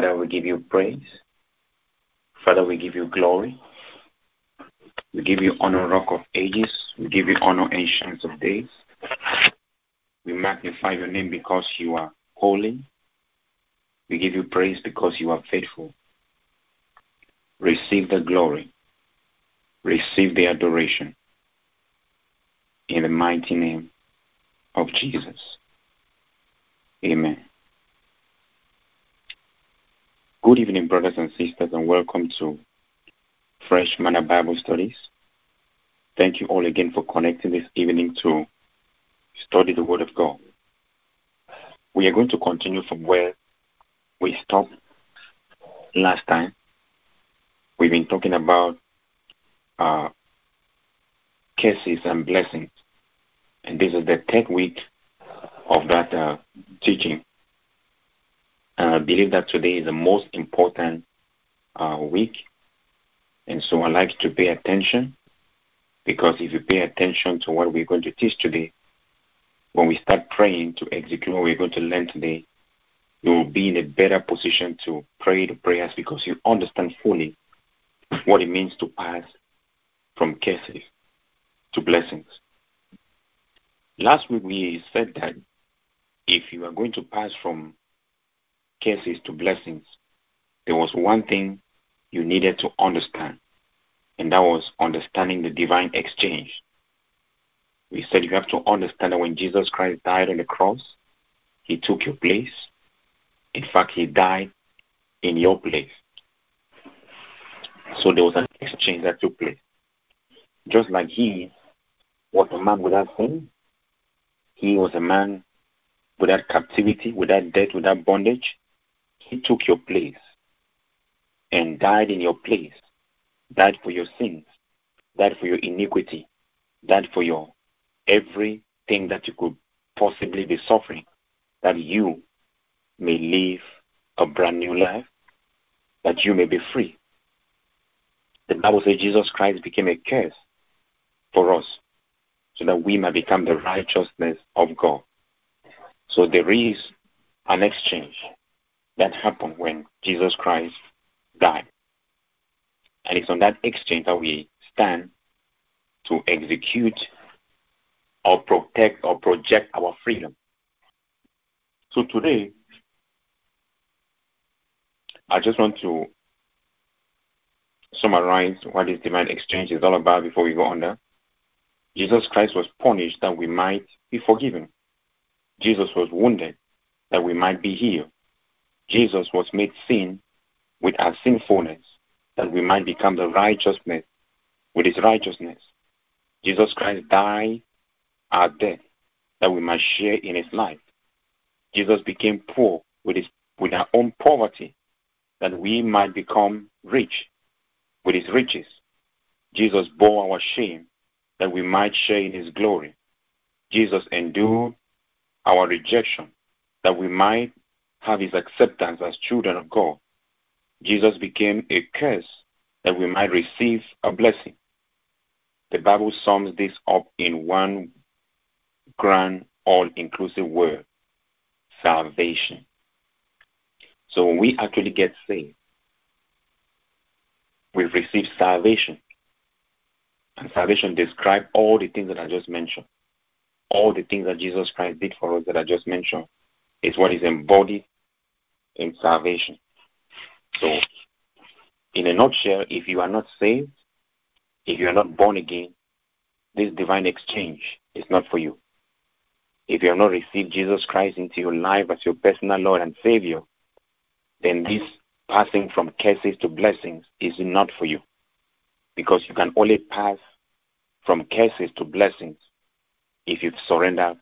Father, we give you praise. Father, we give you glory. We give you honor, Rock of Ages. We give you honor, Ancients of Days. We magnify your name because you are holy. We give you praise because you are faithful. Receive the glory. Receive the adoration. In the mighty name of Jesus. Amen. Good evening, brothers and sisters, and welcome to Fresh Manna Bible Studies. Thank you all again for connecting this evening to study the Word of God. We are going to continue from where we stopped last time. We've been talking about uh, curses and blessings, and this is the third week of that uh, teaching. And I believe that today is the most important uh, week. And so I like to pay attention because if you pay attention to what we're going to teach today, when we start praying to execute what we're going to learn today, you will be in a better position to pray the prayers because you understand fully what it means to pass from curses to blessings. Last week we said that if you are going to pass from curses to blessings, there was one thing you needed to understand, and that was understanding the divine exchange. We said you have to understand that when Jesus Christ died on the cross, he took your place. In fact, he died in your place. So there was an exchange that took place. Just like he was a man without sin, he was a man without captivity, without death, without bondage. He took your place and died in your place, died for your sins, died for your iniquity, died for your everything that you could possibly be suffering, that you may live a brand new life, that you may be free. The Bible says Jesus Christ became a curse for us so that we may become the righteousness of God. So there is an exchange that happened when Jesus Christ died. And it's on that exchange that we stand to execute or protect or project our freedom. So today, I just want to summarize what this divine exchange is all about before we go on there. Jesus Christ was punished that we might be forgiven. Jesus was wounded that we might be healed. Jesus was made sin with our sinfulness that we might become the righteousness with his righteousness. Jesus Christ died our death that we might share in his life. Jesus became poor with his with our own poverty that we might become rich with his riches. Jesus bore our shame that we might share in his glory. Jesus endured our rejection that we might have his acceptance as children of God. Jesus became a curse that we might receive a blessing. The Bible sums this up in one grand, all inclusive word salvation. So when we actually get saved, we've received salvation. And salvation describes all the things that I just mentioned. All the things that Jesus Christ did for us that I just mentioned is what is embodied in salvation. So, in a nutshell, if you are not saved, if you are not born again, this divine exchange is not for you. If you have not received Jesus Christ into your life as your personal Lord and Savior, then this passing from curses to blessings is not for you. Because you can only pass from curses to blessings if you surrender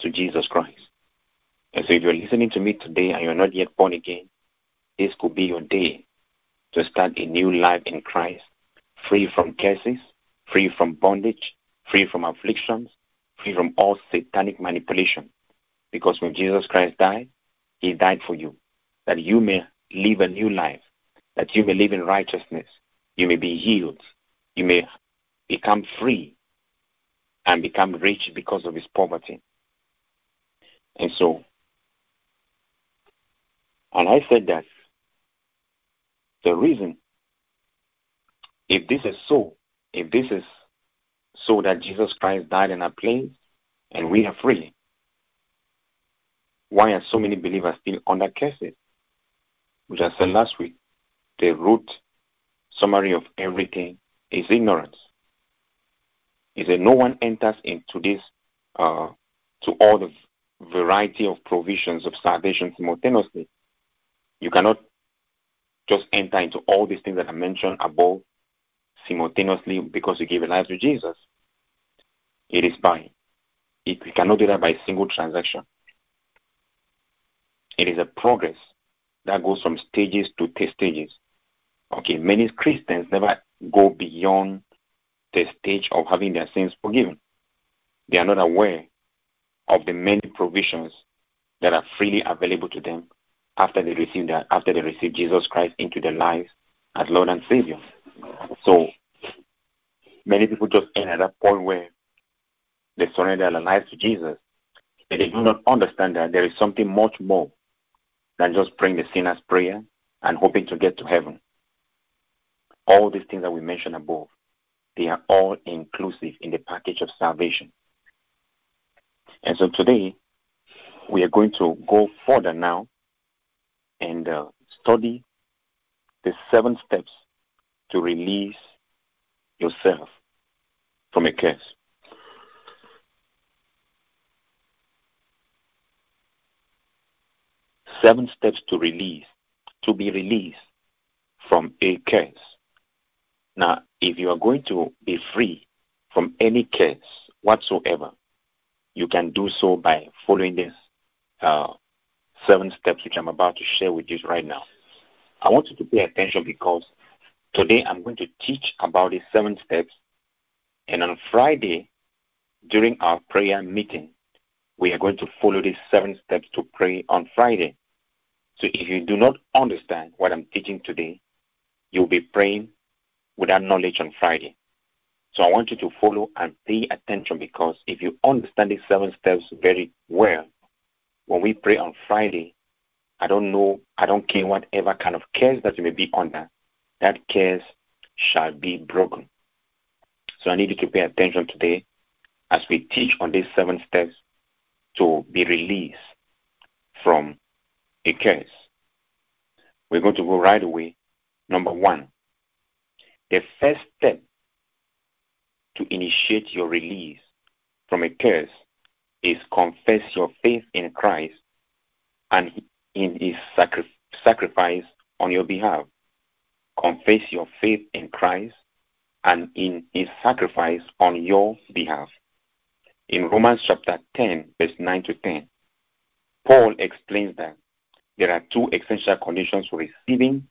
to Jesus Christ. And so if you're listening to me today and you're not yet born again, this could be your day to start a new life in Christ, free from curses, free from bondage, free from afflictions, free from all satanic manipulation. Because when Jesus Christ died, he died for you, that you may live a new life, that you may live in righteousness, you may be healed, you may become free and become rich because of his poverty. And so, and I said that the reason, if this is so, if this is so that Jesus Christ died in our place and we are free, why are so many believers still under curses? Which I said last week, the root summary of everything is ignorance. Is that no one enters into this uh, to all the variety of provisions of salvation simultaneously. You cannot just enter into all these things that I mentioned above simultaneously because you give a life to Jesus. It is by it, we cannot do that by a single transaction. It is a progress that goes from stages to stages. Okay, many Christians never go beyond the stage of having their sins forgiven. They are not aware of the many provisions that are freely available to them after they receive that after they Jesus Christ into their lives as Lord and Savior. So many people just end at that point where they surrender their lives to Jesus, they do not understand that there is something much more than just praying the sinner's prayer and hoping to get to heaven. All these things that we mentioned above, they are all inclusive in the package of salvation. And so today, we are going to go further now and uh, study the seven steps to release yourself from a curse. Seven steps to release, to be released from a curse. Now, if you are going to be free from any curse whatsoever, you can do so by following this uh, seven steps which I'm about to share with you right now. I want you to pay attention because today I'm going to teach about the seven steps, and on Friday, during our prayer meeting, we are going to follow these seven steps to pray on Friday. So if you do not understand what I'm teaching today, you'll be praying without knowledge on Friday. So I want you to follow and pay attention because if you understand these seven steps very well, when we pray on Friday, I don't know, I don't care whatever kind of curse that you may be under, that curse shall be broken. So I need you to pay attention today as we teach on these seven steps to be released from a curse. We're going to go right away. Number one, the first step to initiate your release from a curse is confess your faith in Christ and in his sacri- sacrifice on your behalf. Confess your faith in Christ and in his sacrifice on your behalf. In Romans chapter 10, verse 9 to 10, Paul explains that there are two essential conditions for receiving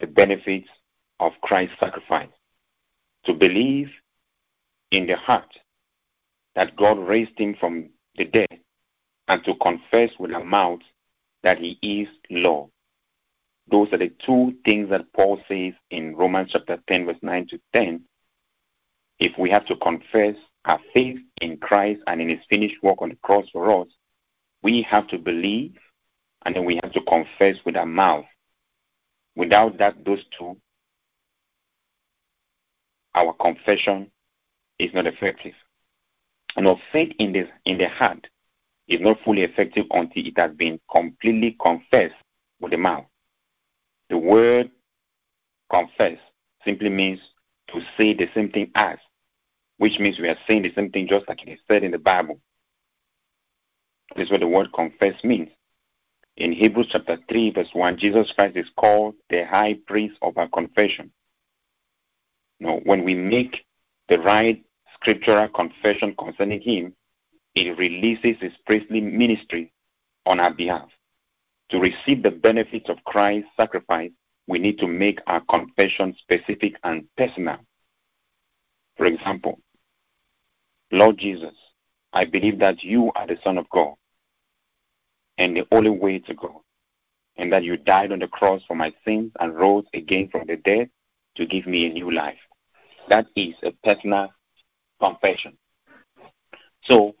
the benefits of Christ's sacrifice to believe in the heart that God raised him from the dead and to confess with our mouth that he is Lord. Those are the two things that Paul says in Romans chapter 10, verse 9 to 10. If we have to confess our faith in Christ and in his finished work on the cross for us, we have to believe and then we have to confess with our mouth. Without that, those two, our confession is not effective. And our faith in the, in the heart is not fully effective until it has been completely confessed with the mouth. The word confess simply means to say the same thing as, which means we are saying the same thing just like it is said in the Bible. This is what the word confess means. In Hebrews chapter 3, verse 1, Jesus Christ is called the high priest of our confession. Now, when we make the right scriptural confession concerning him, it releases his priestly ministry on our behalf. To receive the benefits of Christ's sacrifice, we need to make our confession specific and personal. For example, Lord Jesus, I believe that you are the Son of God and the only way to God, and that you died on the cross for my sins and rose again from the dead to give me a new life. That is a personal confession. So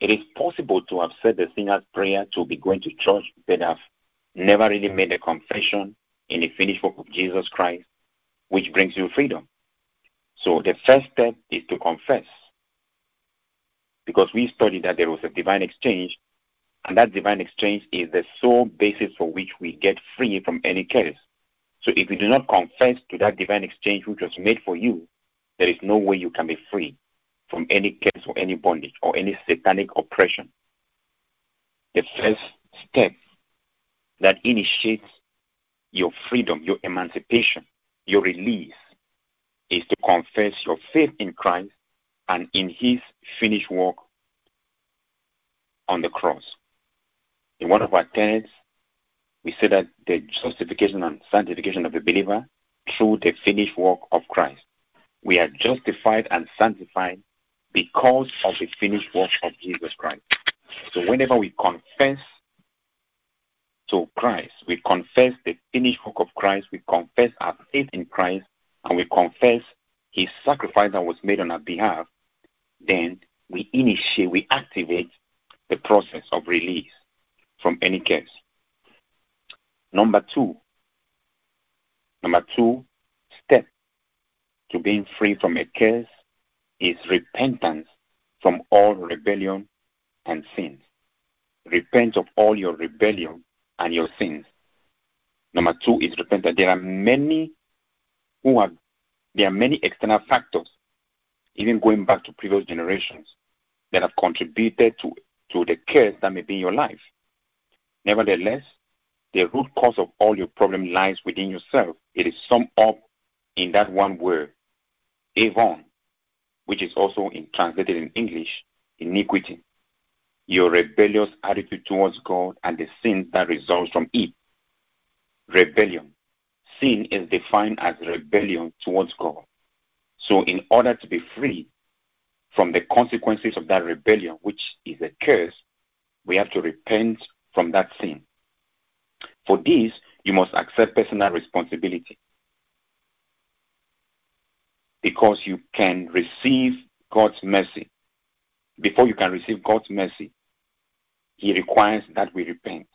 it is possible to have said the sinner's prayer to be going to church, but have never really made a confession in the finished work of Jesus Christ, which brings you freedom. So the first step is to confess. Because we studied that there was a divine exchange, and that divine exchange is the sole basis for which we get free from any curse. So if you do not confess to that divine exchange which was made for you, there is no way you can be free from any curse or any bondage or any satanic oppression. The first step that initiates your freedom, your emancipation, your release is to confess your faith in Christ and in his finished work on the cross. In one of our tenets, we say that the justification and sanctification of the believer through the finished work of Christ. We are justified and sanctified because of the finished work of Jesus Christ. So whenever we confess to Christ, we confess the finished work of Christ, we confess our faith in Christ, and we confess his sacrifice that was made on our behalf, then we initiate, we activate the process of release from any curse. Number two, number two step to being free from a curse is repentance from all rebellion and sins. Repent of all your rebellion and your sins. Number two is repentance. There are many who have there are many external factors, even going back to previous generations, that have contributed to, to the curse that may be in your life. Nevertheless, the root cause of all your problem lies within yourself. It is summed up in that one word, avon, which is also in, translated in English, iniquity. Your rebellious attitude towards God and the sin that results from it. Rebellion. Sin is defined as rebellion towards God. So, in order to be free from the consequences of that rebellion, which is a curse, we have to repent from that sin. For this, you must accept personal responsibility. Because you can receive God's mercy. Before you can receive God's mercy, He requires that we repent.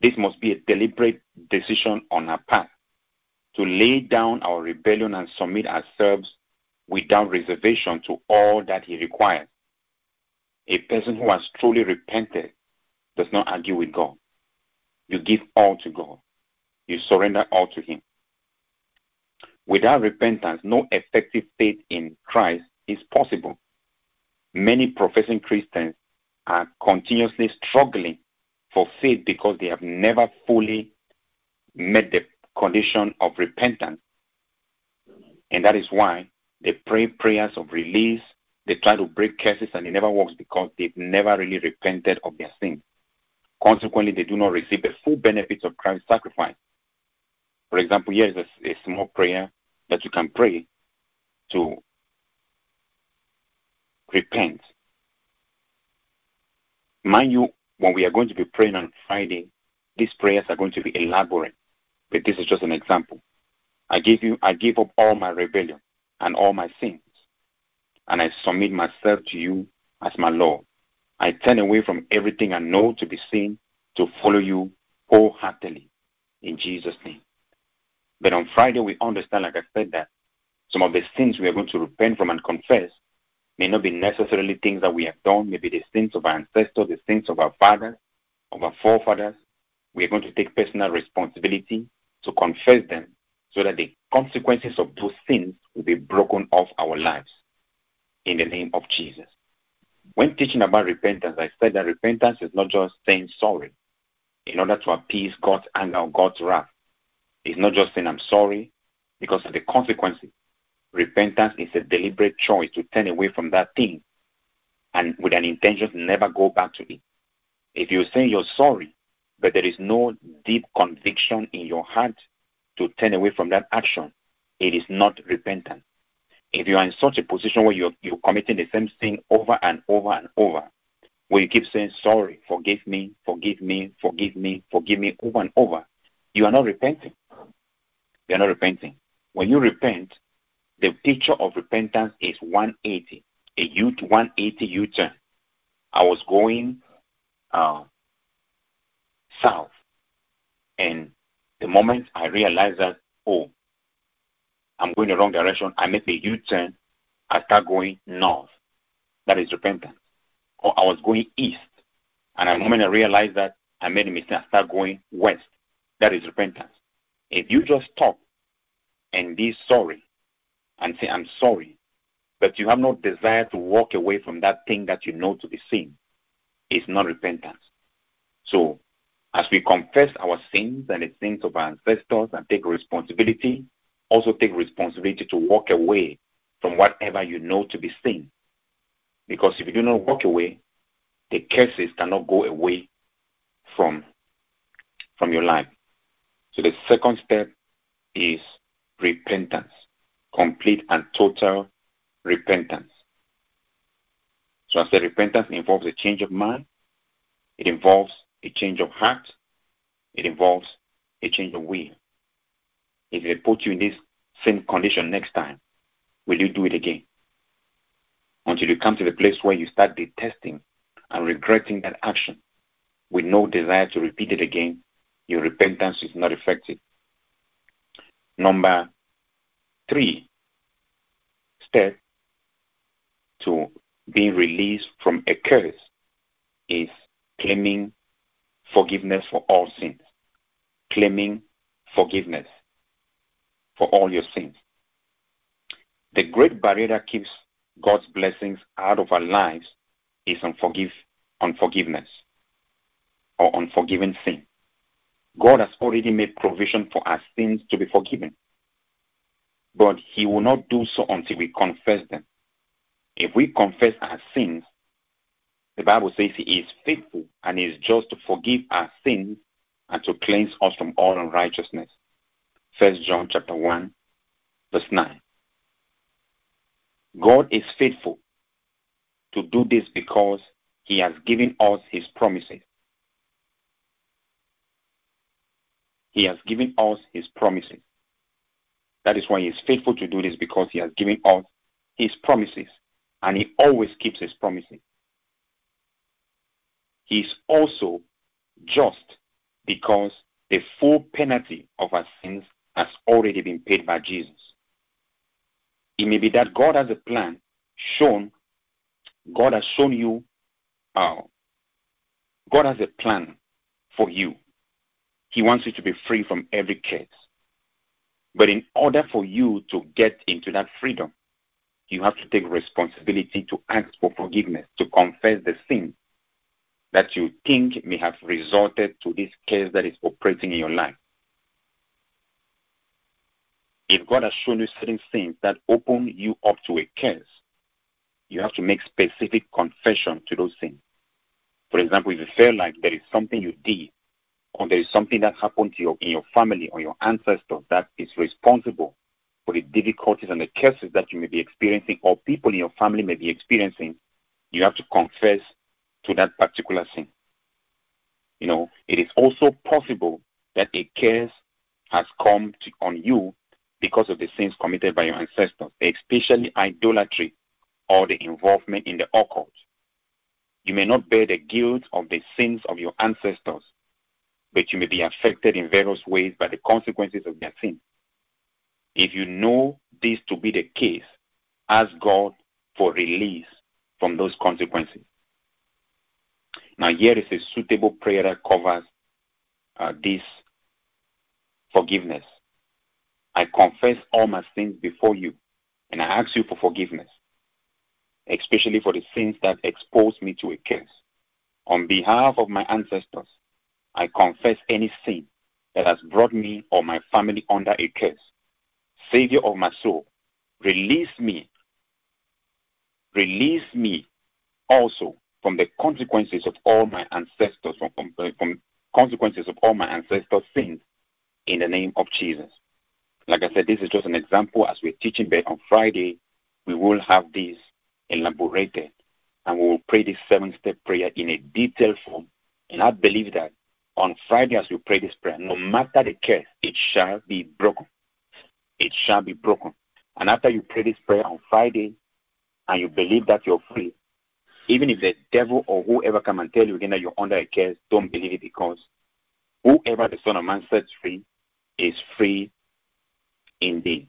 This must be a deliberate decision on our part to lay down our rebellion and submit ourselves without reservation to all that He requires. A person who has truly repented does not argue with God. You give all to God, you surrender all to Him. Without repentance, no effective faith in Christ is possible. Many professing Christians are continuously struggling for faith because they have never fully met the condition of repentance. And that is why they pray prayers of release. They try to break curses and it never works because they've never really repented of their sins. Consequently, they do not receive the full benefits of Christ's sacrifice. For example, here is a, a small prayer that you can pray to repent. Mind you, when we are going to be praying on Friday, these prayers are going to be elaborate. But this is just an example. I give you I give up all my rebellion and all my sins, and I submit myself to you as my Lord. I turn away from everything I know to be sin to follow you wholeheartedly in Jesus' name. But on Friday, we understand, like I said, that some of the sins we are going to repent from and confess may not be necessarily things that we have done, maybe the sins of our ancestors, the sins of our fathers, of our forefathers. We are going to take personal responsibility to confess them so that the consequences of those sins will be broken off our lives in the name of Jesus. When teaching about repentance, I said that repentance is not just saying sorry in order to appease God's anger or God's wrath. It's not just saying I'm sorry because of the consequences. Repentance is a deliberate choice to turn away from that thing and with an intention to never go back to it. If you say you're sorry, but there is no deep conviction in your heart to turn away from that action, it is not repentance. If you are in such a position where you're, you're committing the same thing over and over and over, where you keep saying, Sorry, forgive me, forgive me, forgive me, forgive me over and over, you are not repenting. You are not repenting. When you repent, the picture of repentance is 180, a U 180 U turn. I was going uh, south. And the moment I realized that, oh, I'm going the wrong direction, I make a U turn, I start going north. That is repentance. Or I was going east, and the moment I realized that I made a mistake, I start going west. That is repentance. If you just stop and be sorry and say, I'm sorry, but you have no desire to walk away from that thing that you know to be sin, it's not repentance. So, as we confess our sins and the sins of our ancestors and take responsibility, also take responsibility to walk away from whatever you know to be sin. Because if you do not walk away, the curses cannot go away from, from your life. So the second step is repentance, complete and total repentance. So I said repentance involves a change of mind, it involves a change of heart, it involves a change of will. If they put you in this same condition next time, will you do it again? Until you come to the place where you start detesting and regretting that action with no desire to repeat it again, your repentance is not effective. Number three step to being released from a curse is claiming forgiveness for all sins. Claiming forgiveness for all your sins. The great barrier that keeps God's blessings out of our lives is unforgive, unforgiveness or unforgiven sin. God has already made provision for our sins to be forgiven. But He will not do so until we confess them. If we confess our sins, the Bible says He is faithful and is just to forgive our sins and to cleanse us from all unrighteousness. 1 John chapter 1, verse 9. God is faithful to do this because He has given us His promises. He has given us His promises. That is why He is faithful to do this because He has given us His promises. And He always keeps His promises. He is also just because the full penalty of our sins has already been paid by Jesus. It may be that God has a plan shown, God has shown you, uh, God has a plan for you. He wants you to be free from every curse. But in order for you to get into that freedom, you have to take responsibility to ask for forgiveness, to confess the sin that you think may have resulted to this curse that is operating in your life. If God has shown you certain things that open you up to a curse, you have to make specific confession to those things. For example, if you feel like there is something you did or there is something that happened to you in your family or your ancestors that is responsible for the difficulties and the curses that you may be experiencing or people in your family may be experiencing, you have to confess to that particular sin. You know, it is also possible that a curse has come to, on you because of the sins committed by your ancestors, especially idolatry or the involvement in the occult. You may not bear the guilt of the sins of your ancestors, but you may be affected in various ways by the consequences of their sin. If you know this to be the case, ask God for release from those consequences. Now, here is a suitable prayer that covers uh, this forgiveness. I confess all my sins before you, and I ask you for forgiveness, especially for the sins that expose me to a curse. On behalf of my ancestors, I confess any sin that has brought me or my family under a curse. Savior of my soul, release me. Release me also from the consequences of all my ancestors, from, from, consequences of all my ancestors' sins in the name of Jesus. Like I said, this is just an example. As we're teaching but on Friday, we will have this elaborated and we will pray this seven step prayer in a detailed form. And I believe that on Friday, as we pray this prayer, no matter the curse, it shall be broken. It shall be broken. And after you pray this prayer on Friday and you believe that you're free, even if the devil or whoever come and tell you again that you're under a curse, don't believe it because Whoever the Son of Man sets free is free indeed.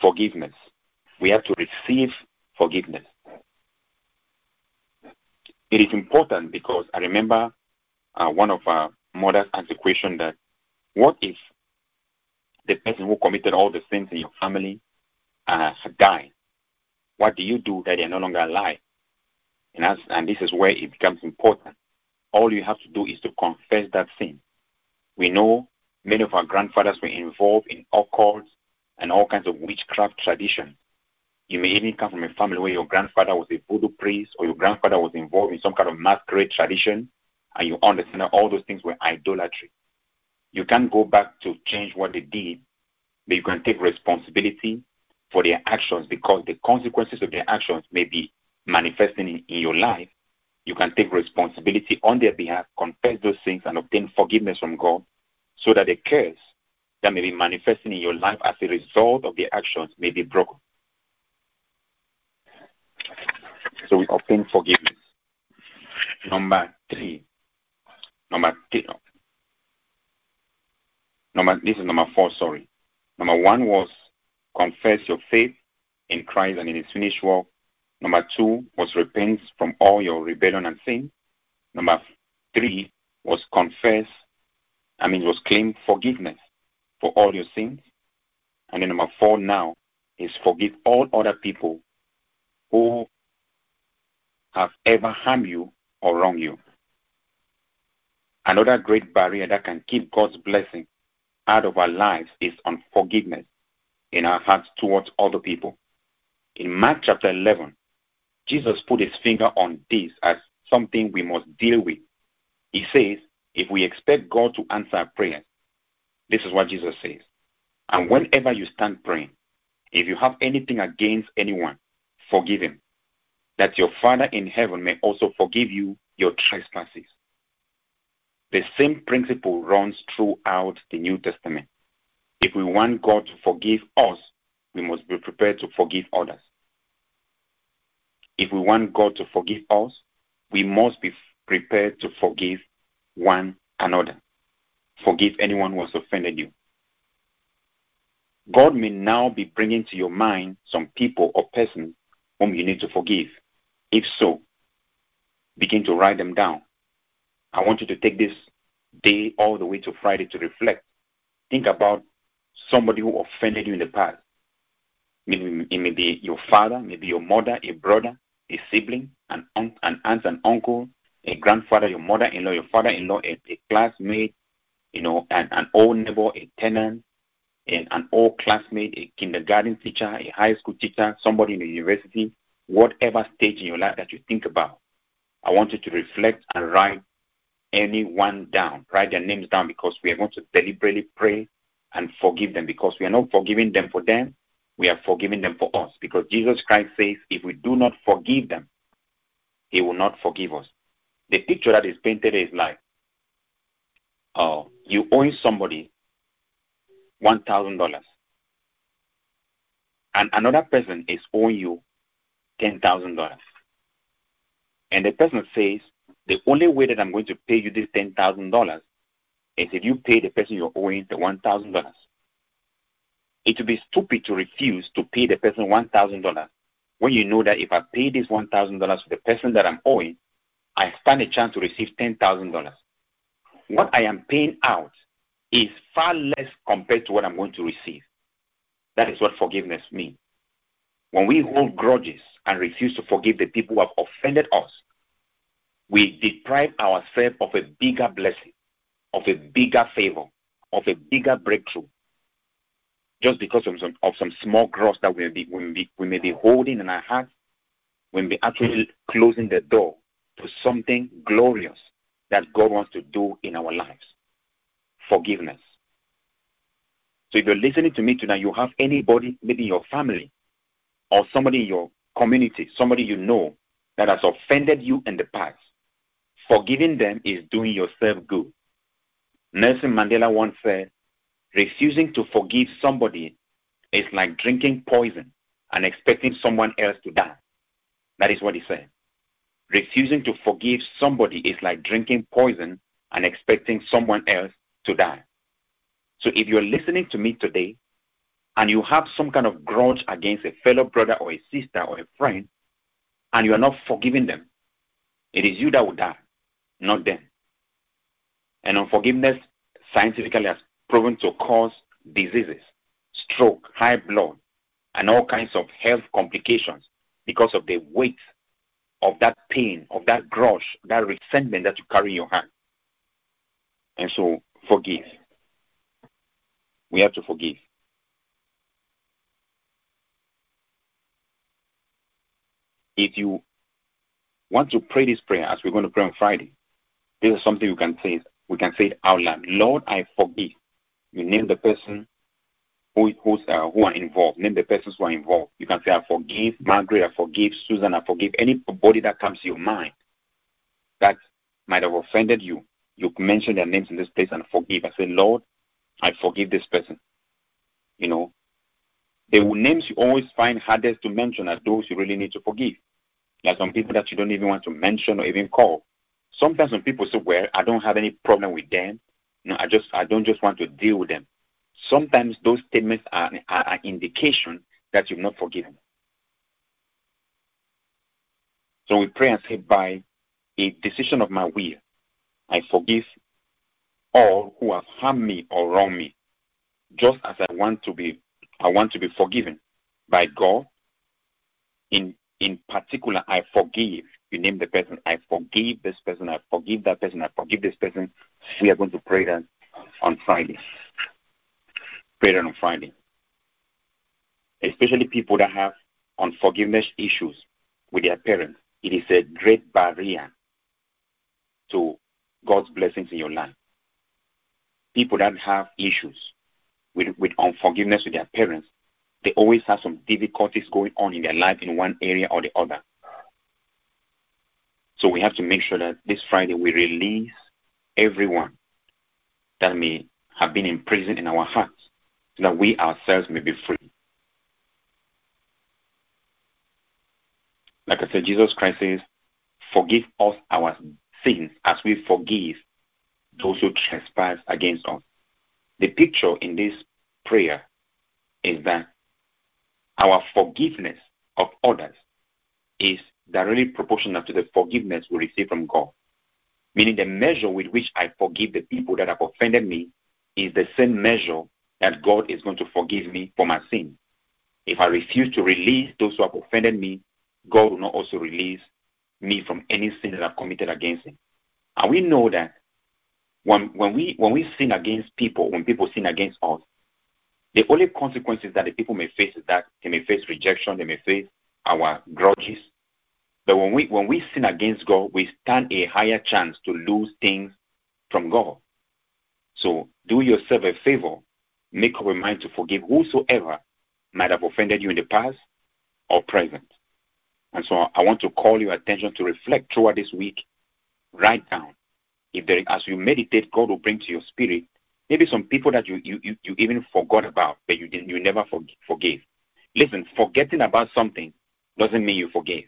Forgiveness. We have to receive forgiveness. It is important because I remember uh, one of our mothers asked the question that what if the person who committed all the sins in your family uh, died? What do you do that they're no longer alive? And, as, and this is where it becomes important. All you have to do is to confess that sin. We know many of our grandfathers were involved in occults and all kinds of witchcraft traditions. You may even come from a family where your grandfather was a voodoo priest or your grandfather was involved in some kind of masquerade tradition, and you understand that all those things were idolatry. You can't go back to change what they did, but you can take responsibility for their actions because the consequences of their actions may be manifesting in, in your life. You can take responsibility on their behalf, confess those things, and obtain forgiveness from God so that the curse that may be manifesting in your life as a result of their actions may be broken. So we obtain forgiveness. Number three. Number three. Number this is number four, sorry. Number one was confess your faith in Christ and in his finished work. Number two was repent from all your rebellion and sin. Number three was confess, I mean, was claim forgiveness for all your sins. And then number four now is forgive all other people who have ever harmed you or wronged you. Another great barrier that can keep God's blessing out of our lives is unforgiveness in our hearts towards other people. In Mark chapter 11, Jesus put his finger on this as something we must deal with. He says, if we expect God to answer our prayers, this is what Jesus says. And whenever you stand praying, if you have anything against anyone, forgive him, that your Father in heaven may also forgive you your trespasses. The same principle runs throughout the New Testament. If we want God to forgive us, we must be prepared to forgive others. If we want God to forgive us, we must be prepared to forgive one another. Forgive anyone who has offended you. God may now be bringing to your mind some people or persons whom you need to forgive. If so, begin to write them down. I want you to take this day all the way to Friday to reflect. Think about somebody who offended you in the past. Maybe it may be your father, maybe your mother, a brother, a sibling, an aunt, an aunt, an uncle, a grandfather, your mother-in-law, your father-in-law, a, a classmate, you know, an, an old neighbor, a tenant, an, an old classmate, a kindergarten teacher, a high school teacher, somebody in the university, whatever stage in your life that you think about. I want you to reflect and write anyone down. Write their names down because we are going to deliberately pray and forgive them because we are not forgiving them for them, we are forgiving them for us. Because Jesus Christ says, if we do not forgive them, He will not forgive us. The picture that is painted is like uh, you owe somebody one thousand dollars, and another person is owing you ten thousand dollars, and the person says, the only way that I'm going to pay you this ten thousand dollars is if you pay the person you're owing the one thousand dollars. It would be stupid to refuse to pay the person one thousand dollars when you know that if I pay this one thousand dollars to the person that I'm owing, I stand a chance to receive ten thousand dollars. What I am paying out is far less compared to what I'm going to receive. That is what forgiveness means. When we hold grudges and refuse to forgive the people who have offended us, we deprive ourselves of a bigger blessing, of a bigger favor, of a bigger breakthrough, just because of some, of some small grudge that we may, be, we, may be, we may be holding in our hearts, we may be actually closing the door to something glorious that God wants to do in our lives. Forgiveness. So if you're listening to me tonight, you have anybody, maybe your family, or somebody in your community, somebody you know that has offended you in the past. Forgiving them is doing yourself good. Nelson Mandela once said, refusing to forgive somebody is like drinking poison and expecting someone else to die. That is what he said. Refusing to forgive somebody is like drinking poison and expecting someone else to die. So if you're listening to me today and you have some kind of grudge against a fellow brother or a sister or a friend, and you are not forgiving them, it is you that will die, not them. And unforgiveness scientifically has proven to cause diseases, stroke, high blood, and all kinds of health complications because of the weight of that pain, of that grudge, that resentment that you carry in your heart. And so, forgive. We have to forgive. If you want to pray this prayer, as we're going to pray on Friday, this is something you can say. We can say it out loud. Lord, I forgive. You name the person who who's, uh, who are involved. Name the persons who are involved. You can say, I forgive Margaret. I forgive Susan. I forgive anybody that comes to your mind that might have offended you. You mention their names in this place and forgive. I say, Lord, I forgive this person. You know, the names you always find hardest to mention are those you really need to forgive. There are some people that you don't even want to mention or even call. Sometimes when people say, Well, I don't have any problem with them, no, I just I don't just want to deal with them. Sometimes those statements are, are an indication that you've not forgiven. So we pray and say, by a decision of my will, I forgive all who have harmed me or wronged me, just as I want to be I want to be forgiven by God. In in particular, I forgive. You name the person. I forgive this person. I forgive that person. I forgive this person. We are going to pray that on Friday. Pray that on Friday. Especially people that have unforgiveness issues with their parents. It is a great barrier to God's blessings in your life. People that have issues with, with unforgiveness with their parents, they always have some difficulties going on in their life in one area or the other. So we have to make sure that this Friday we release everyone that may have been imprisoned in our hearts so that we ourselves may be free. Like I said, Jesus Christ says, Forgive us our sins as we forgive those who trespass against us. The picture in this prayer is that our forgiveness of others is directly proportional to the forgiveness we receive from God. Meaning, the measure with which I forgive the people that have offended me is the same measure that God is going to forgive me for my sin. If I refuse to release those who have offended me, God will not also release me from any sin that I've committed against Him. And we know that when, when, we, when we sin against people, when people sin against us, the only consequences that the people may face is that they may face rejection, they may face our grudges. But when we when we sin against God, we stand a higher chance to lose things from God. So do yourself a favor, make up your mind to forgive whosoever might have offended you in the past or present. And so I want to call your attention to reflect throughout this week. Write down if there, as you meditate, God will bring to your spirit maybe some people that you, you, you, you even forgot about, but you, you never forgave. Listen, forgetting about something doesn't mean you forgave.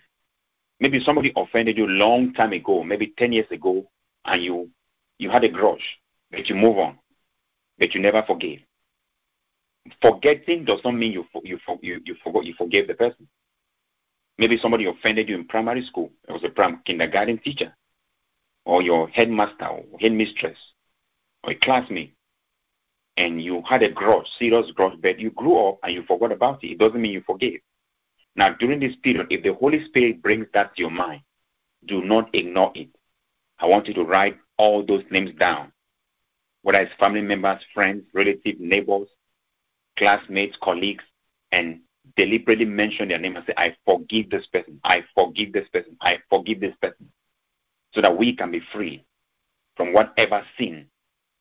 Maybe somebody offended you a long time ago, maybe 10 years ago, and you, you had a grudge, but you move on, but you never forgave. Forgetting does not mean you, you, you, you, forgot, you forgave the person. Maybe somebody offended you in primary school. It was a prim- kindergarten teacher or your headmaster or headmistress or a classmate, and you had a grudge, serious grudge, but you grew up and you forgot about it. It doesn't mean you forgave. Now, during this period, if the Holy Spirit brings that to your mind, do not ignore it. I want you to write all those names down, whether it's family members, friends, relatives, neighbors, classmates, colleagues, and deliberately mention their name and say, I forgive this person, I forgive this person, I forgive this person so that we can be free from whatever sin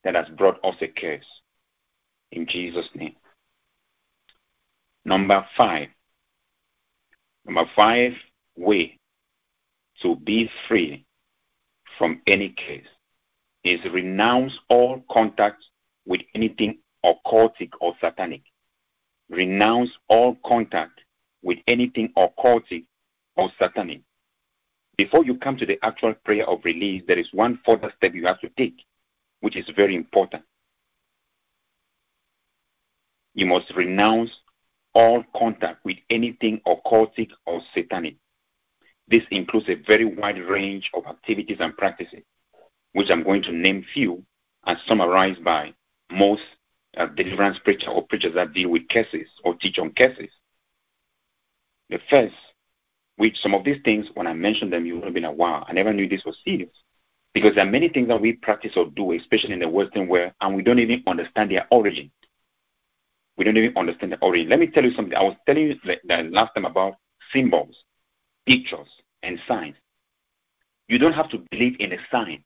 that has brought us a curse. In Jesus' name. Number five. Number five way to be free from any case is renounce all contact with anything occultic or satanic. Renounce all contact with anything occultic or satanic before you come to the actual prayer of release, there is one further step you have to take. which is very important. You must renounce all contact with anything occultic or satanic. This includes a very wide range of activities and practices, which I'm going to name few and summarized by most uh, deliverance preachers or preachers that deal with cases or teach on cases. The first, which some of these things, when I mentioned them, you would have been a wow, I never knew this was serious. Because there are many things that we practice or do, especially in the Western world, and we don't even understand their origin. We don't even understand the origin. Let me tell you something. I was telling you the last time about symbols, pictures, and signs. You don't have to believe in a sign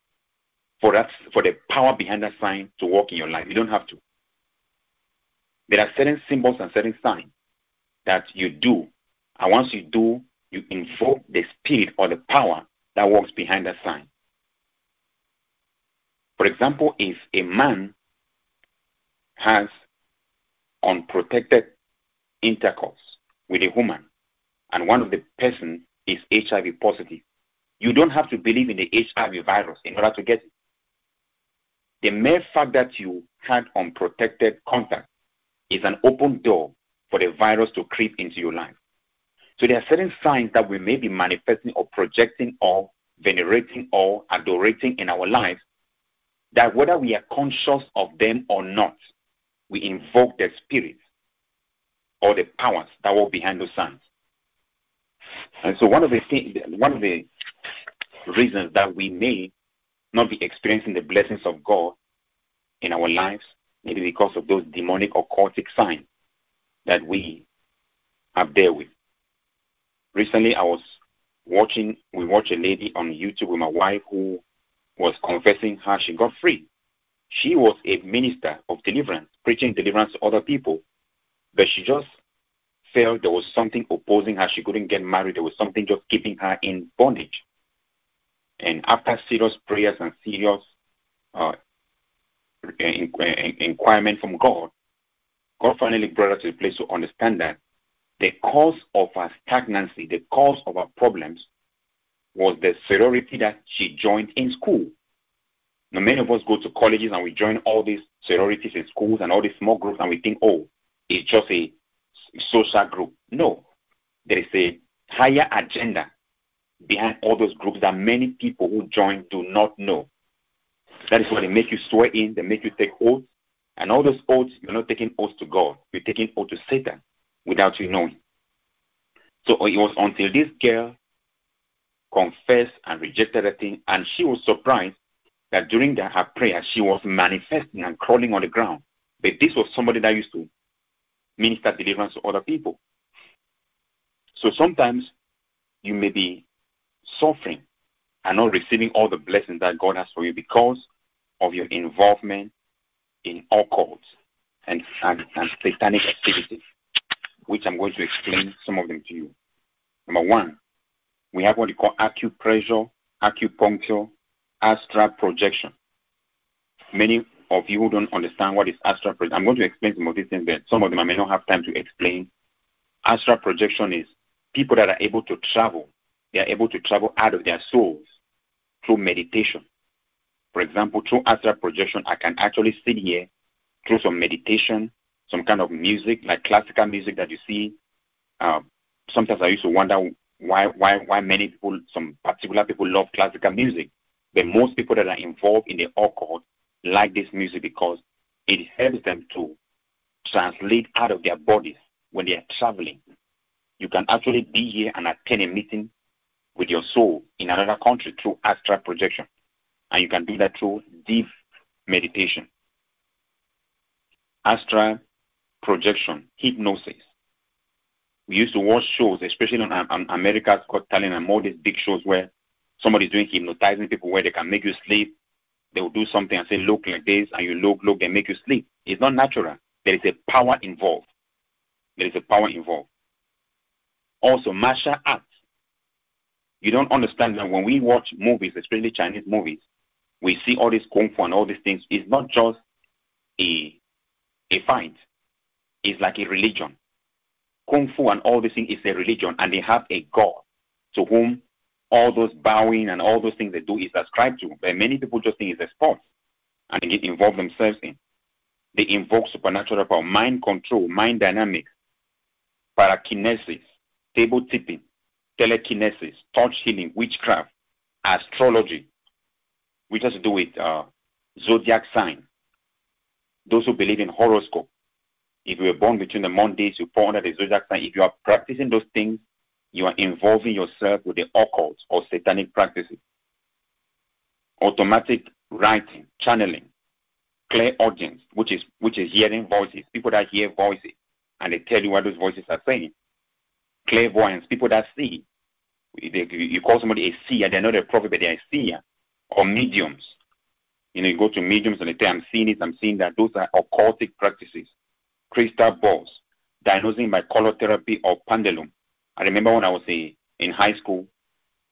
for that for the power behind that sign to work in your life. You don't have to. There are certain symbols and certain signs that you do, and once you do, you invoke the spirit or the power that works behind that sign. For example, if a man has unprotected intercourse with a woman and one of the person is HIV positive, you don't have to believe in the HIV virus in order to get it. The mere fact that you had unprotected contact is an open door for the virus to creep into your life. So there are certain signs that we may be manifesting or projecting or venerating or adorating in our lives that whether we are conscious of them or not, we invoke the spirits or the powers that work behind those signs. And so one of the things, one of the reasons that we may not be experiencing the blessings of God in our lives, maybe because of those demonic or cultic signs that we have dealt with. Recently, I was watching, we watched a lady on YouTube with my wife who was confessing how she got free. She was a minister of deliverance, preaching deliverance to other people, but she just felt there was something opposing her. She couldn't get married. There was something just keeping her in bondage. And after serious prayers and serious uh, inquirement from God, God finally brought her to the place to understand that the cause of her stagnancy, the cause of her problems, was the sorority that she joined in school. Now, many of us go to colleges and we join all these sororities in schools and all these small groups and we think, oh, it's just a social group. No, there is a higher agenda behind all those groups that many people who join do not know. That is why they make you swear in, they make you take oaths, and all those oaths, you're not taking oaths to God, you're taking oath to Satan without you knowing. So it was until this girl confessed and rejected the thing, and she was surprised that during the, her prayer she was manifesting and crawling on the ground. But this was somebody that used to minister deliverance to other people. So sometimes you may be suffering and not receiving all the blessings that God has for you because of your involvement in occult and, and, and satanic activities, which I'm going to explain some of them to you. Number one, we have what we call acupressure, acupuncture, astral projection. Many of you who don't understand what is astral projection, I'm going to explain some of these things, but some of them I may not have time to explain. Astral projection is people that are able to travel. They are able to travel out of their souls through meditation. For example, through astral projection, I can actually sit here through some meditation, some kind of music, like classical music that you see. Uh, sometimes I used to wonder why why why many people some particular people love classical music but most people that are involved in the occult like this music because it helps them to translate out of their bodies when they are traveling. You can actually be here and attend a meeting with your soul in another country through astral projection. And you can do that through deep meditation. Astral projection hypnosis. We used to watch shows, especially on, on America's Got Talent and all these big shows where somebody's doing hypnotizing people where they can make you sleep. They will do something and say, look like this, and you look, look, they make you sleep. It's not natural. There is a power involved. There is a power involved. Also, martial arts. You don't understand that when we watch movies, especially Chinese movies, we see all this kung fu and all these things. It's not just a a fight. It's like a religion. Kung Fu and all these things is a religion, and they have a God to whom all those bowing and all those things they do is ascribed to. But many people just think it's a sport. and they involve themselves in. They invoke supernatural power, mind control, mind dynamics, parakinesis, table tipping, telekinesis, touch healing, witchcraft, astrology, which has to do with uh, zodiac sign. Those who believe in horoscope. If you were born between the Mondays, you fall under the zodiac sign. If you are practicing those things, you are involving yourself with the occult or satanic practices. Automatic writing, channeling, clairaudience, which is which is hearing voices. People that hear voices and they tell you what those voices are saying. Clairvoyance, people that see. You call somebody a seer, they're not a prophet, but they're a seer. Or mediums. You know, you go to mediums and they say, I'm seeing it, I'm seeing that. Those are occultic practices. Crystal balls, diagnosing by color therapy or pendulum. I remember when I was a, in high school,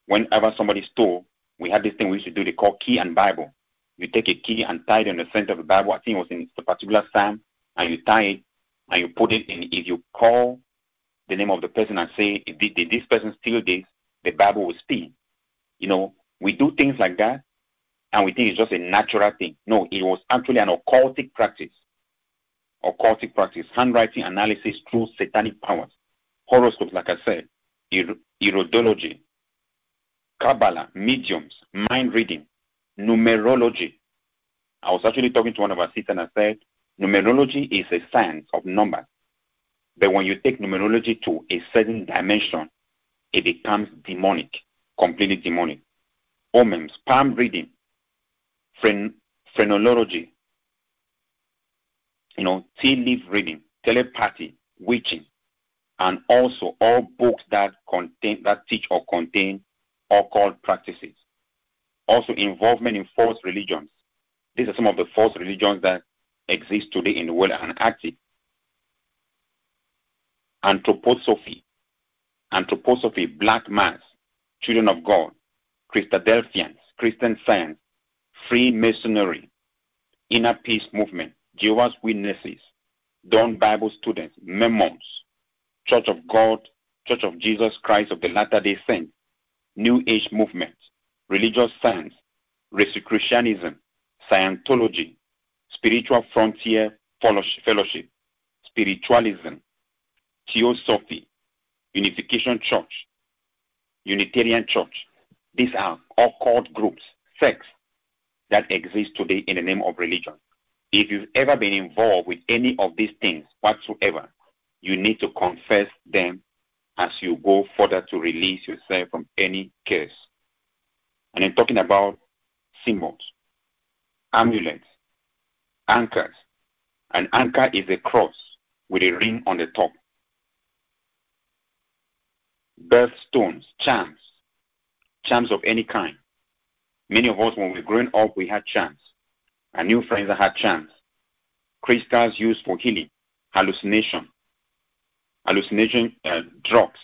whenever somebody stole, we had this thing we used to do, they call key and Bible. You take a key and tie it in the center of the Bible. I think it was in a particular psalm, and you tie it and you put it in. If you call the name of the person and say, did, did this person steal this? The Bible will speak. You know, we do things like that, and we think it's just a natural thing. No, it was actually an occultic practice. Occultic practice, handwriting analysis through satanic powers, horoscopes, like I said, iridology, Kabbalah, mediums, mind reading, numerology. I was actually talking to one of our sisters and I said, numerology is a science of numbers. But when you take numerology to a certain dimension, it becomes demonic, completely demonic. Omens, palm reading, phren- phrenology, you know, tea leaf reading, telepathy, witching, and also all books that contain that teach or contain occult practices. Also, involvement in false religions. These are some of the false religions that exist today in the world and active. Anthroposophy, anthroposophy, black mass, children of God, Christadelphians, Christian science, Freemasonry, inner peace movement, Jehovah's Witnesses, Dawn Bible students, Mormons, Church of God, Church of Jesus Christ of the Latter day Saints, New Age movement, religious science, Rosicrucianism, Scientology, spiritual frontier fellowship, spiritualism, theosophy, unification church, Unitarian church. These are occult groups, sects that exist today in the name of religion. If you've ever been involved with any of these things whatsoever, you need to confess them as you go further to release yourself from any curse. And then talking about symbols, amulets, ankhs. An ankh is a cross with a ring on the top. Birthstones, charms, charms of any kind. Many of us, when we were growing up, we had charms. Our new friends that had charms. Crystals used for healing, hallucination, hallucination uh, drugs,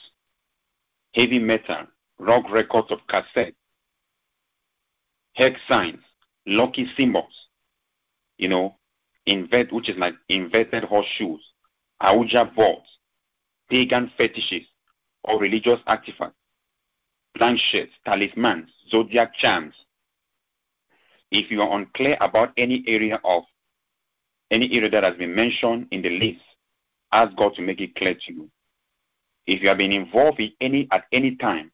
heavy metal, rock records of cassette, hex signs, lucky symbols, you know, invert, which is like inverted horseshoes, Ouija boards, pagan fetishes, or religious artifacts, planchettes, talismans, zodiac charms. If you are unclear about any area of any area that has been mentioned in the list, ask God to make it clear to you. If you have been involved in any at any time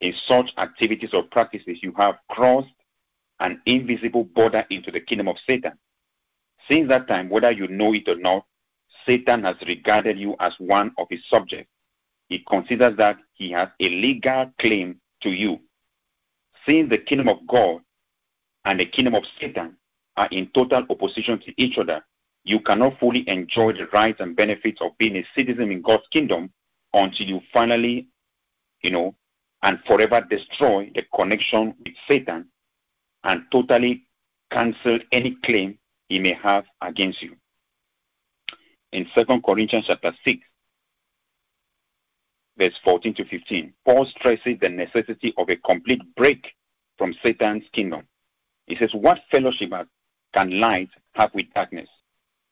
in such activities or practices, you have crossed an invisible border into the kingdom of Satan. Since that time, whether you know it or not, Satan has regarded you as one of his subjects. He considers that he has a legal claim to you. Since the kingdom of God and the kingdom of Satan are in total opposition to each other, you cannot fully enjoy the rights and benefits of being a citizen in God's kingdom until you finally, you know, and forever destroy the connection with Satan and totally cancel any claim he may have against you. In 2 Corinthians chapter 6, verse 14 to 15, Paul stresses the necessity of a complete break from Satan's kingdom. He says, What fellowship can light have with darkness?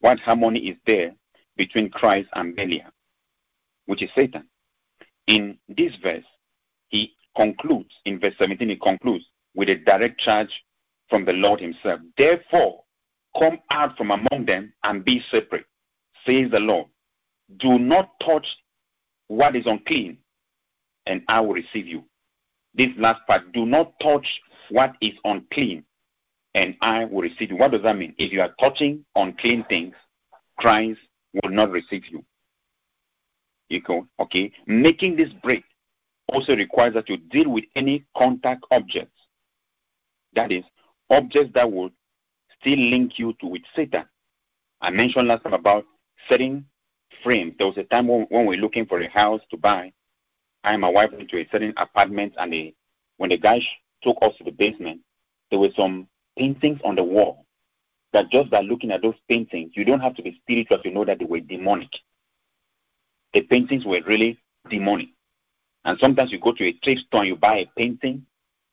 What harmony is there between Christ and Belial, which is Satan? In this verse, he concludes, in verse 17, he concludes with a direct charge from the Lord Himself. Therefore, Come out from among them and be separate, says the Lord. Do not touch what is unclean, and I will receive you. This last part, do not touch what is unclean, and I will receive you. What does that mean? If you are touching unclean things, Christ will not receive you. You go, okay? Making this break also requires that you deal with any contact objects. That is, objects that would still link you to with Satan. I mentioned last time about setting frames. There was a time when, when we were looking for a house to buy. I and my wife went to a certain apartment, and they, when the guy took us to the basement, there were some paintings on the wall that just by looking at those paintings, you don't have to be spiritual to know that they were demonic. The paintings were really demonic. And sometimes you go to a thrift store and you buy a painting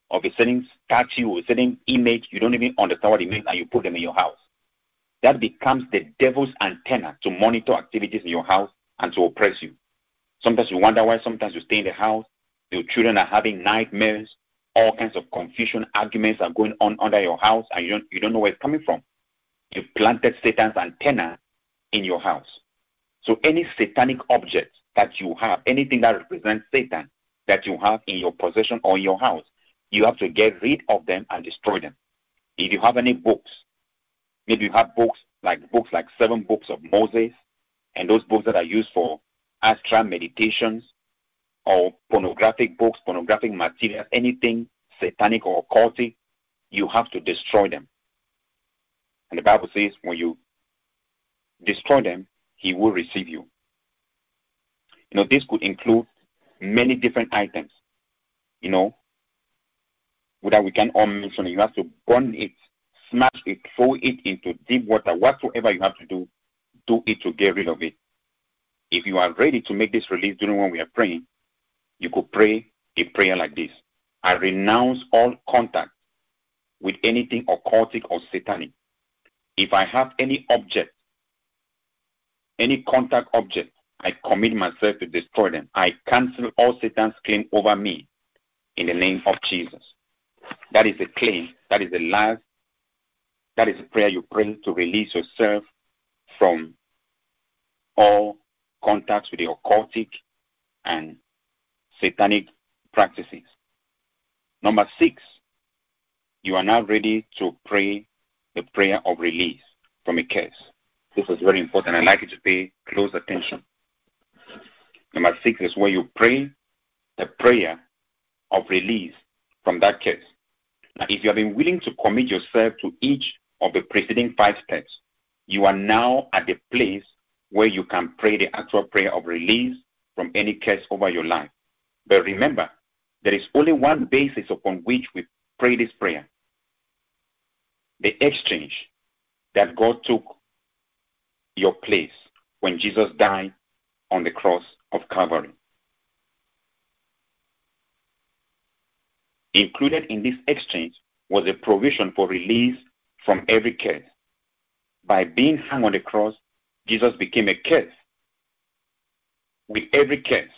of a certain statue or a certain image, you don't even understand what it means, and you put them in your house. That becomes the devil's antenna to monitor activities in your house and to oppress you. Sometimes you wonder why sometimes you stay in the house, your children are having nightmares, all kinds of confusion, arguments are going on under your house, and you don't, you don't know where it's coming from. You planted Satan's antenna in your house. So any satanic object that you have, anything that represents Satan that you have in your possession or in your house, you have to get rid of them and destroy them. If you have any books, maybe you have books like books like seven books of Moses, and those books that are used for astral meditations or pornographic books, pornographic materials, anything satanic or occultic, you have to destroy them. And the Bible says when you destroy them, he will receive you. You know, this could include many different items. You know, that we can all mention. You have to burn it, smash it, throw it into deep water, whatsoever you have to do, do it to get rid of it. If you are ready to make this release during when we are praying, you could pray a prayer like this. I renounce all contact with anything occultic or satanic. If I have any object, any contact object, I commit myself to destroy them. I cancel all Satan's claim over me in the name of Jesus. That is a claim. That is a last. That is a prayer you pray to release yourself from all contacts with the occultic and satanic practices. Number six, you are now ready to pray the prayer of release from a curse. This is very important. I'd like you to pay close attention. Number six is where you pray the prayer of release from that curse. Now, if you have been willing to commit yourself to each of the preceding five steps, you are now at the place where you can pray the actual prayer of release from any curse over your life. But remember, there is only one basis upon which we pray this prayer the exchange that God took your place when Jesus died on the cross of Calvary. Included in this exchange was a provision for release from every curse. By being hung on the cross, Jesus became a curse. With every curse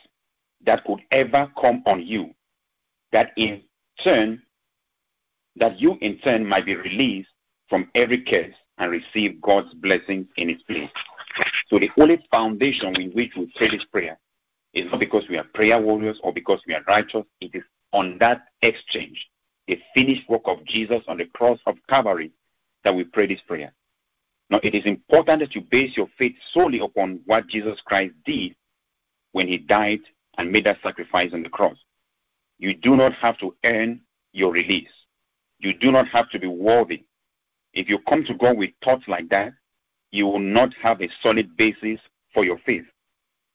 that could ever come on you, that in turn, that you in turn might be released from every curse and receive God's blessings in its place. So the only foundation in which we pray this prayer is not because we are prayer warriors or because we are righteous. It is on that exchange, the finished work of Jesus on the cross of Calvary, that we pray this prayer. Now, it is important that you base your faith solely upon what Jesus Christ did when he died and made that sacrifice on the cross. You do not have to earn your release. You do not have to be worthy. If you come to God with thoughts like that, you will not have a solid basis for your faith.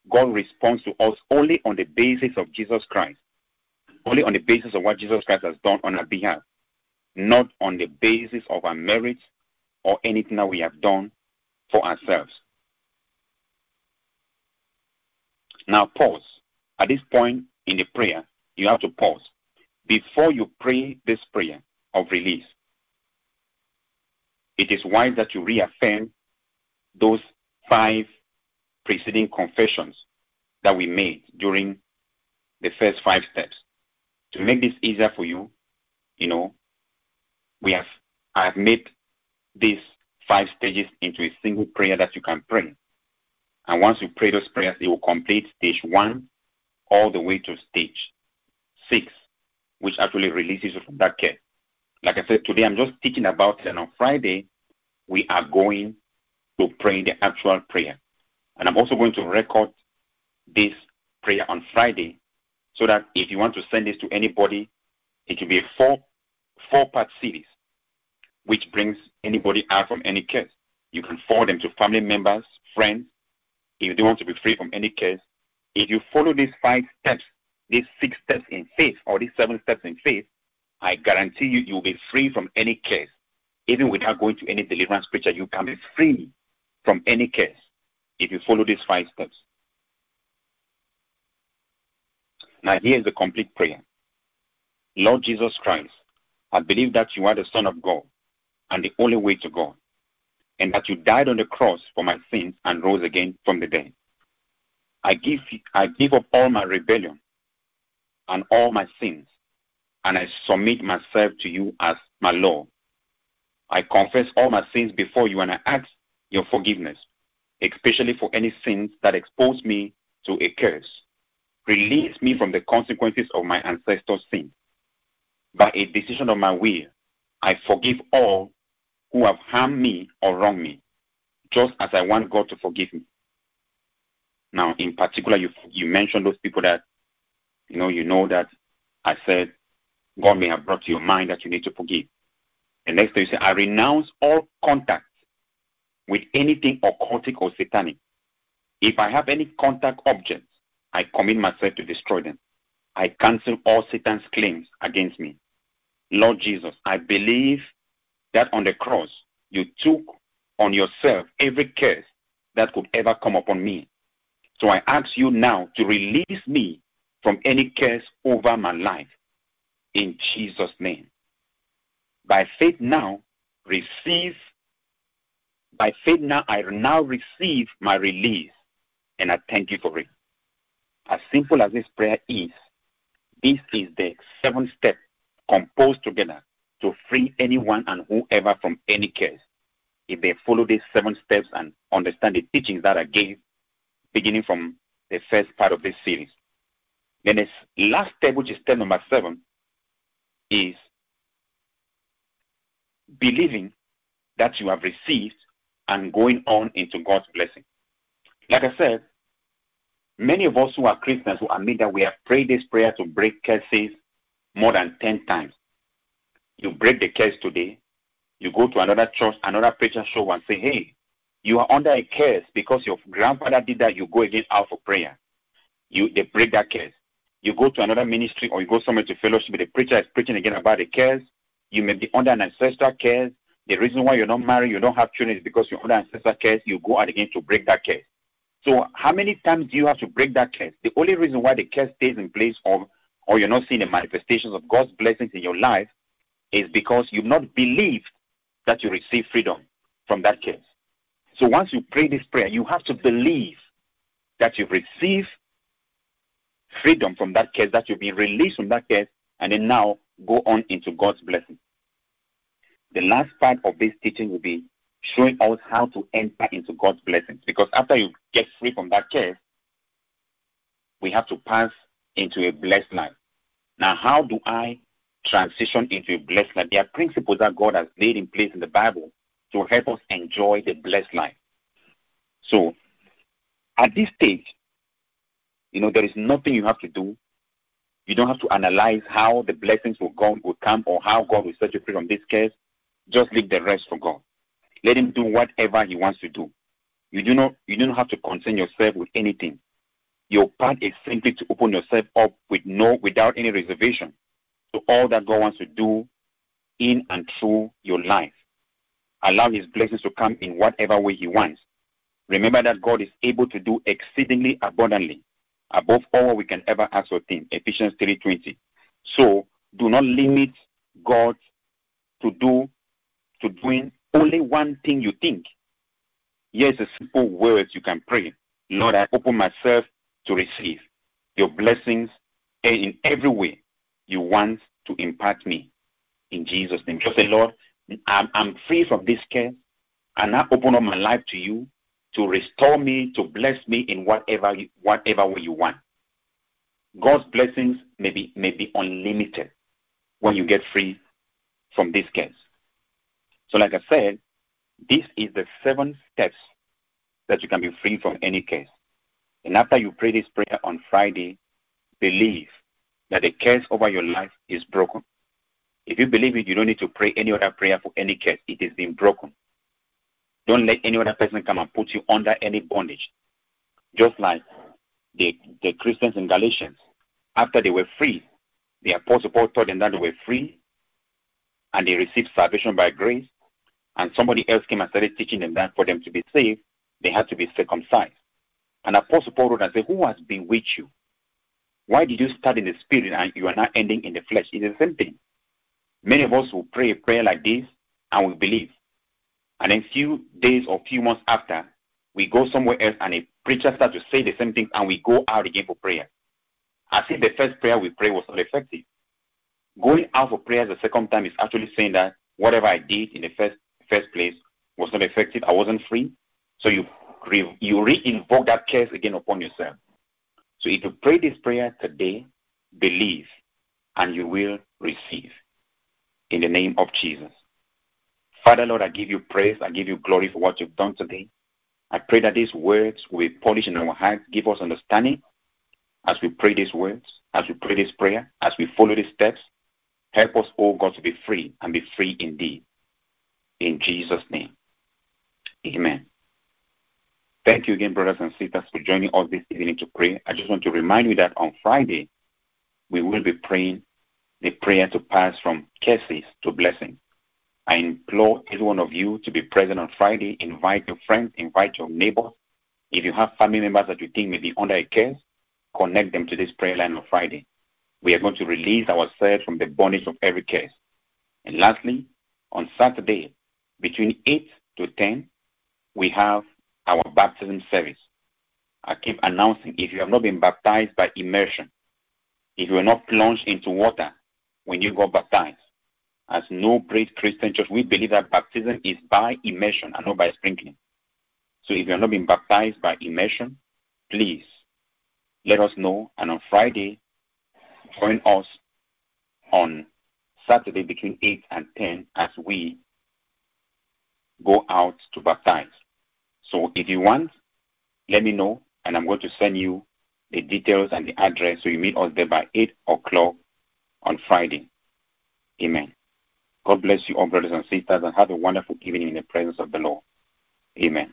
God responds to us only on the basis of Jesus Christ only on the basis of what Jesus Christ has done on our behalf, not on the basis of our merits or anything that we have done for ourselves. Now, pause. At this point in the prayer, you have to pause. Before you pray this prayer of release, it is wise that you reaffirm those five preceding confessions that we made during the first five steps to make this easier for you, you know, we have I have made these five stages into a single prayer that you can pray. And once you pray those prayers, it will complete stage one all the way to stage six, which actually releases you from that care. Like I said, today I'm just teaching about it, and on Friday, we are going to pray the actual prayer. And I'm also going to record this prayer on Friday so that if you want to send this to anybody, it will be a four four part series which brings anybody out from any case. You can forward them to family members, friends, if they want to be free from any case. If you follow these five steps, these six steps in faith, or these seven steps in faith, I guarantee you, you'll be free from any case. Even without going to any deliverance preacher, you can be free from any case if you follow these five steps. Now, here is the complete prayer Lord Jesus Christ, I believe that you are the Son of God and the only way to God, and that you died on the cross for my sins and rose again from the dead. I give, I give up all my rebellion and all my sins, and I submit myself to you as my Lord. I confess all my sins before you, and I ask your forgiveness, especially for any sins that expose me to a curse. Release me from the consequences of my ancestors' sins. By a decision of my will, I forgive all who have harmed me or wronged me, just as I want God to forgive me. Now, in particular, you you mentioned those people that you know you know that I said God may have brought to your mind that you need to forgive. The next day you say, I renounce all contact with anything occultic or satanic. If I have any contact objects, I commit myself to destroy them. I cancel all Satan's claims against me. Lord Jesus, I believe that on the cross you took on yourself every curse that could ever come upon me. So I ask you now to release me from any curse over my life. In Jesus' name. By faith now, receive. By faith now, I now receive my release. And I thank you for it. As simple as this prayer is, this is the seventh step composed together to free anyone and whoever from any case. If they follow these seven steps and understand the teachings that I gave, beginning from the first part of this series. Then the last step, which is step number seven, is believing that you have received and going on into God's blessing. Like I said, many of us who are Christians who admit that we have prayed this prayer to break curses more than 10 times. You break the curse today, you go to another church, another preacher show and say, hey, you are under a curse because your grandfather did that, you go again out for prayer. You They break that curse. You go to another ministry or you go somewhere to fellowship, the preacher is preaching again about the curse. You may be under an ancestral curse. The reason why you're not married, you don't have children is because you're under ancestral curse. You go out again to break that curse. So how many times do you have to break that curse? The only reason why the curse stays in place or or you're not seeing the manifestations of God's blessings in your life is because you've not believed that you receive freedom from that curse. So once you pray this prayer, you have to believe that you've received freedom from that curse, that you've been released from that curse, and then now go on into God's blessing. The last part of this teaching will be showing us how to enter into God's blessings. Because after you get free from that curse, we have to pass into a blessed life. Now, how do I transition into a blessed life? There are principles that God has laid in place in the Bible to help us enjoy the blessed life. So, at this stage, you know, there is nothing you have to do. You don't have to analyze how the blessings will, go, will come or how God will set you free from this case. Just leave the rest for God. Let Him do whatever He wants to do. You do not you do not have to concern yourself with anything. Your part is simply to open yourself up with no without any reservation to all that God wants to do in and through your life. Allow His blessings to come in whatever way He wants. Remember that God is able to do exceedingly abundantly above all we can ever ask or think. Ephesians 3:20. So do not limit God to do to doing only one thing you think. Here's a simple words you can pray. Lord, I open myself to receive your blessings in every way you want to impart me. In Jesus' name. Just say, Lord, I'm, I'm free from this care. and I open up my life to you to restore me, to bless me in whatever whatever way you want. God's blessings may be may be unlimited when you get free from this case. So, like I said, this is the seven steps that you can be free from any case. And after you pray this prayer on Friday, believe that the curse over your life is broken. If you believe it, you don't need to pray any other prayer for any curse. It is been broken. Don't let any other person come and put you under any bondage. Just like the, the Christians in Galatians, after they were free, the Apostle Paul told them that they were free and they received salvation by grace. And somebody else came and started teaching them that for them to be saved, they had to be circumcised. And Apostle Paul wrote and said, Who has bewitched you? Why did you start in the spirit and you are now ending in the flesh? It's the same thing. Many of us will pray a prayer like this and we believe. And then few days or few months after, we go somewhere else and a preacher starts to say the same thing and we go out again for prayer. As if the first prayer we pray was not effective. Going out for prayer the second time is actually saying that whatever I did in the first first place was not effective. I wasn't free. So you re, you re-invoke that curse again upon yourself. So if you pray this prayer today, believe, and you will receive. In the name of Jesus. Father, Lord, I give you praise. I give you glory for what you've done today. I pray that these words will be polished in our hearts. Give us understanding as we pray these words, as we pray this prayer, as we follow these steps. Help us, oh God, to be free and be free indeed. In Jesus' name. Amen. Thank you again, brothers and sisters, for joining us this evening to pray. I just want to remind you that on Friday, we will be praying the prayer to pass from curses to blessings. I implore every one of you to be present on Friday. Invite your friends, invite your neighbors. If you have family members that you think may be under a curse, connect them to this prayer line on Friday. We are going to release ourselves from the bondage of every curse. And lastly, on Saturday, between 8 to 10, we have our baptism service. I keep announcing if you have not been baptized by immersion, if you are not plunged into water when you got baptized, as no great Christian church, we believe that baptism is by immersion and not by sprinkling. So if you are not being baptized by immersion, please let us know. And on Friday, join us on Saturday between 8 and 10 as we go out to baptize. So if you want, let me know, and I'm going to send you the details and the address so you meet us there by 8 o'clock on Friday. Amen. God bless you all, brothers and sisters, and have a wonderful evening in the presence of the Lord. Amen.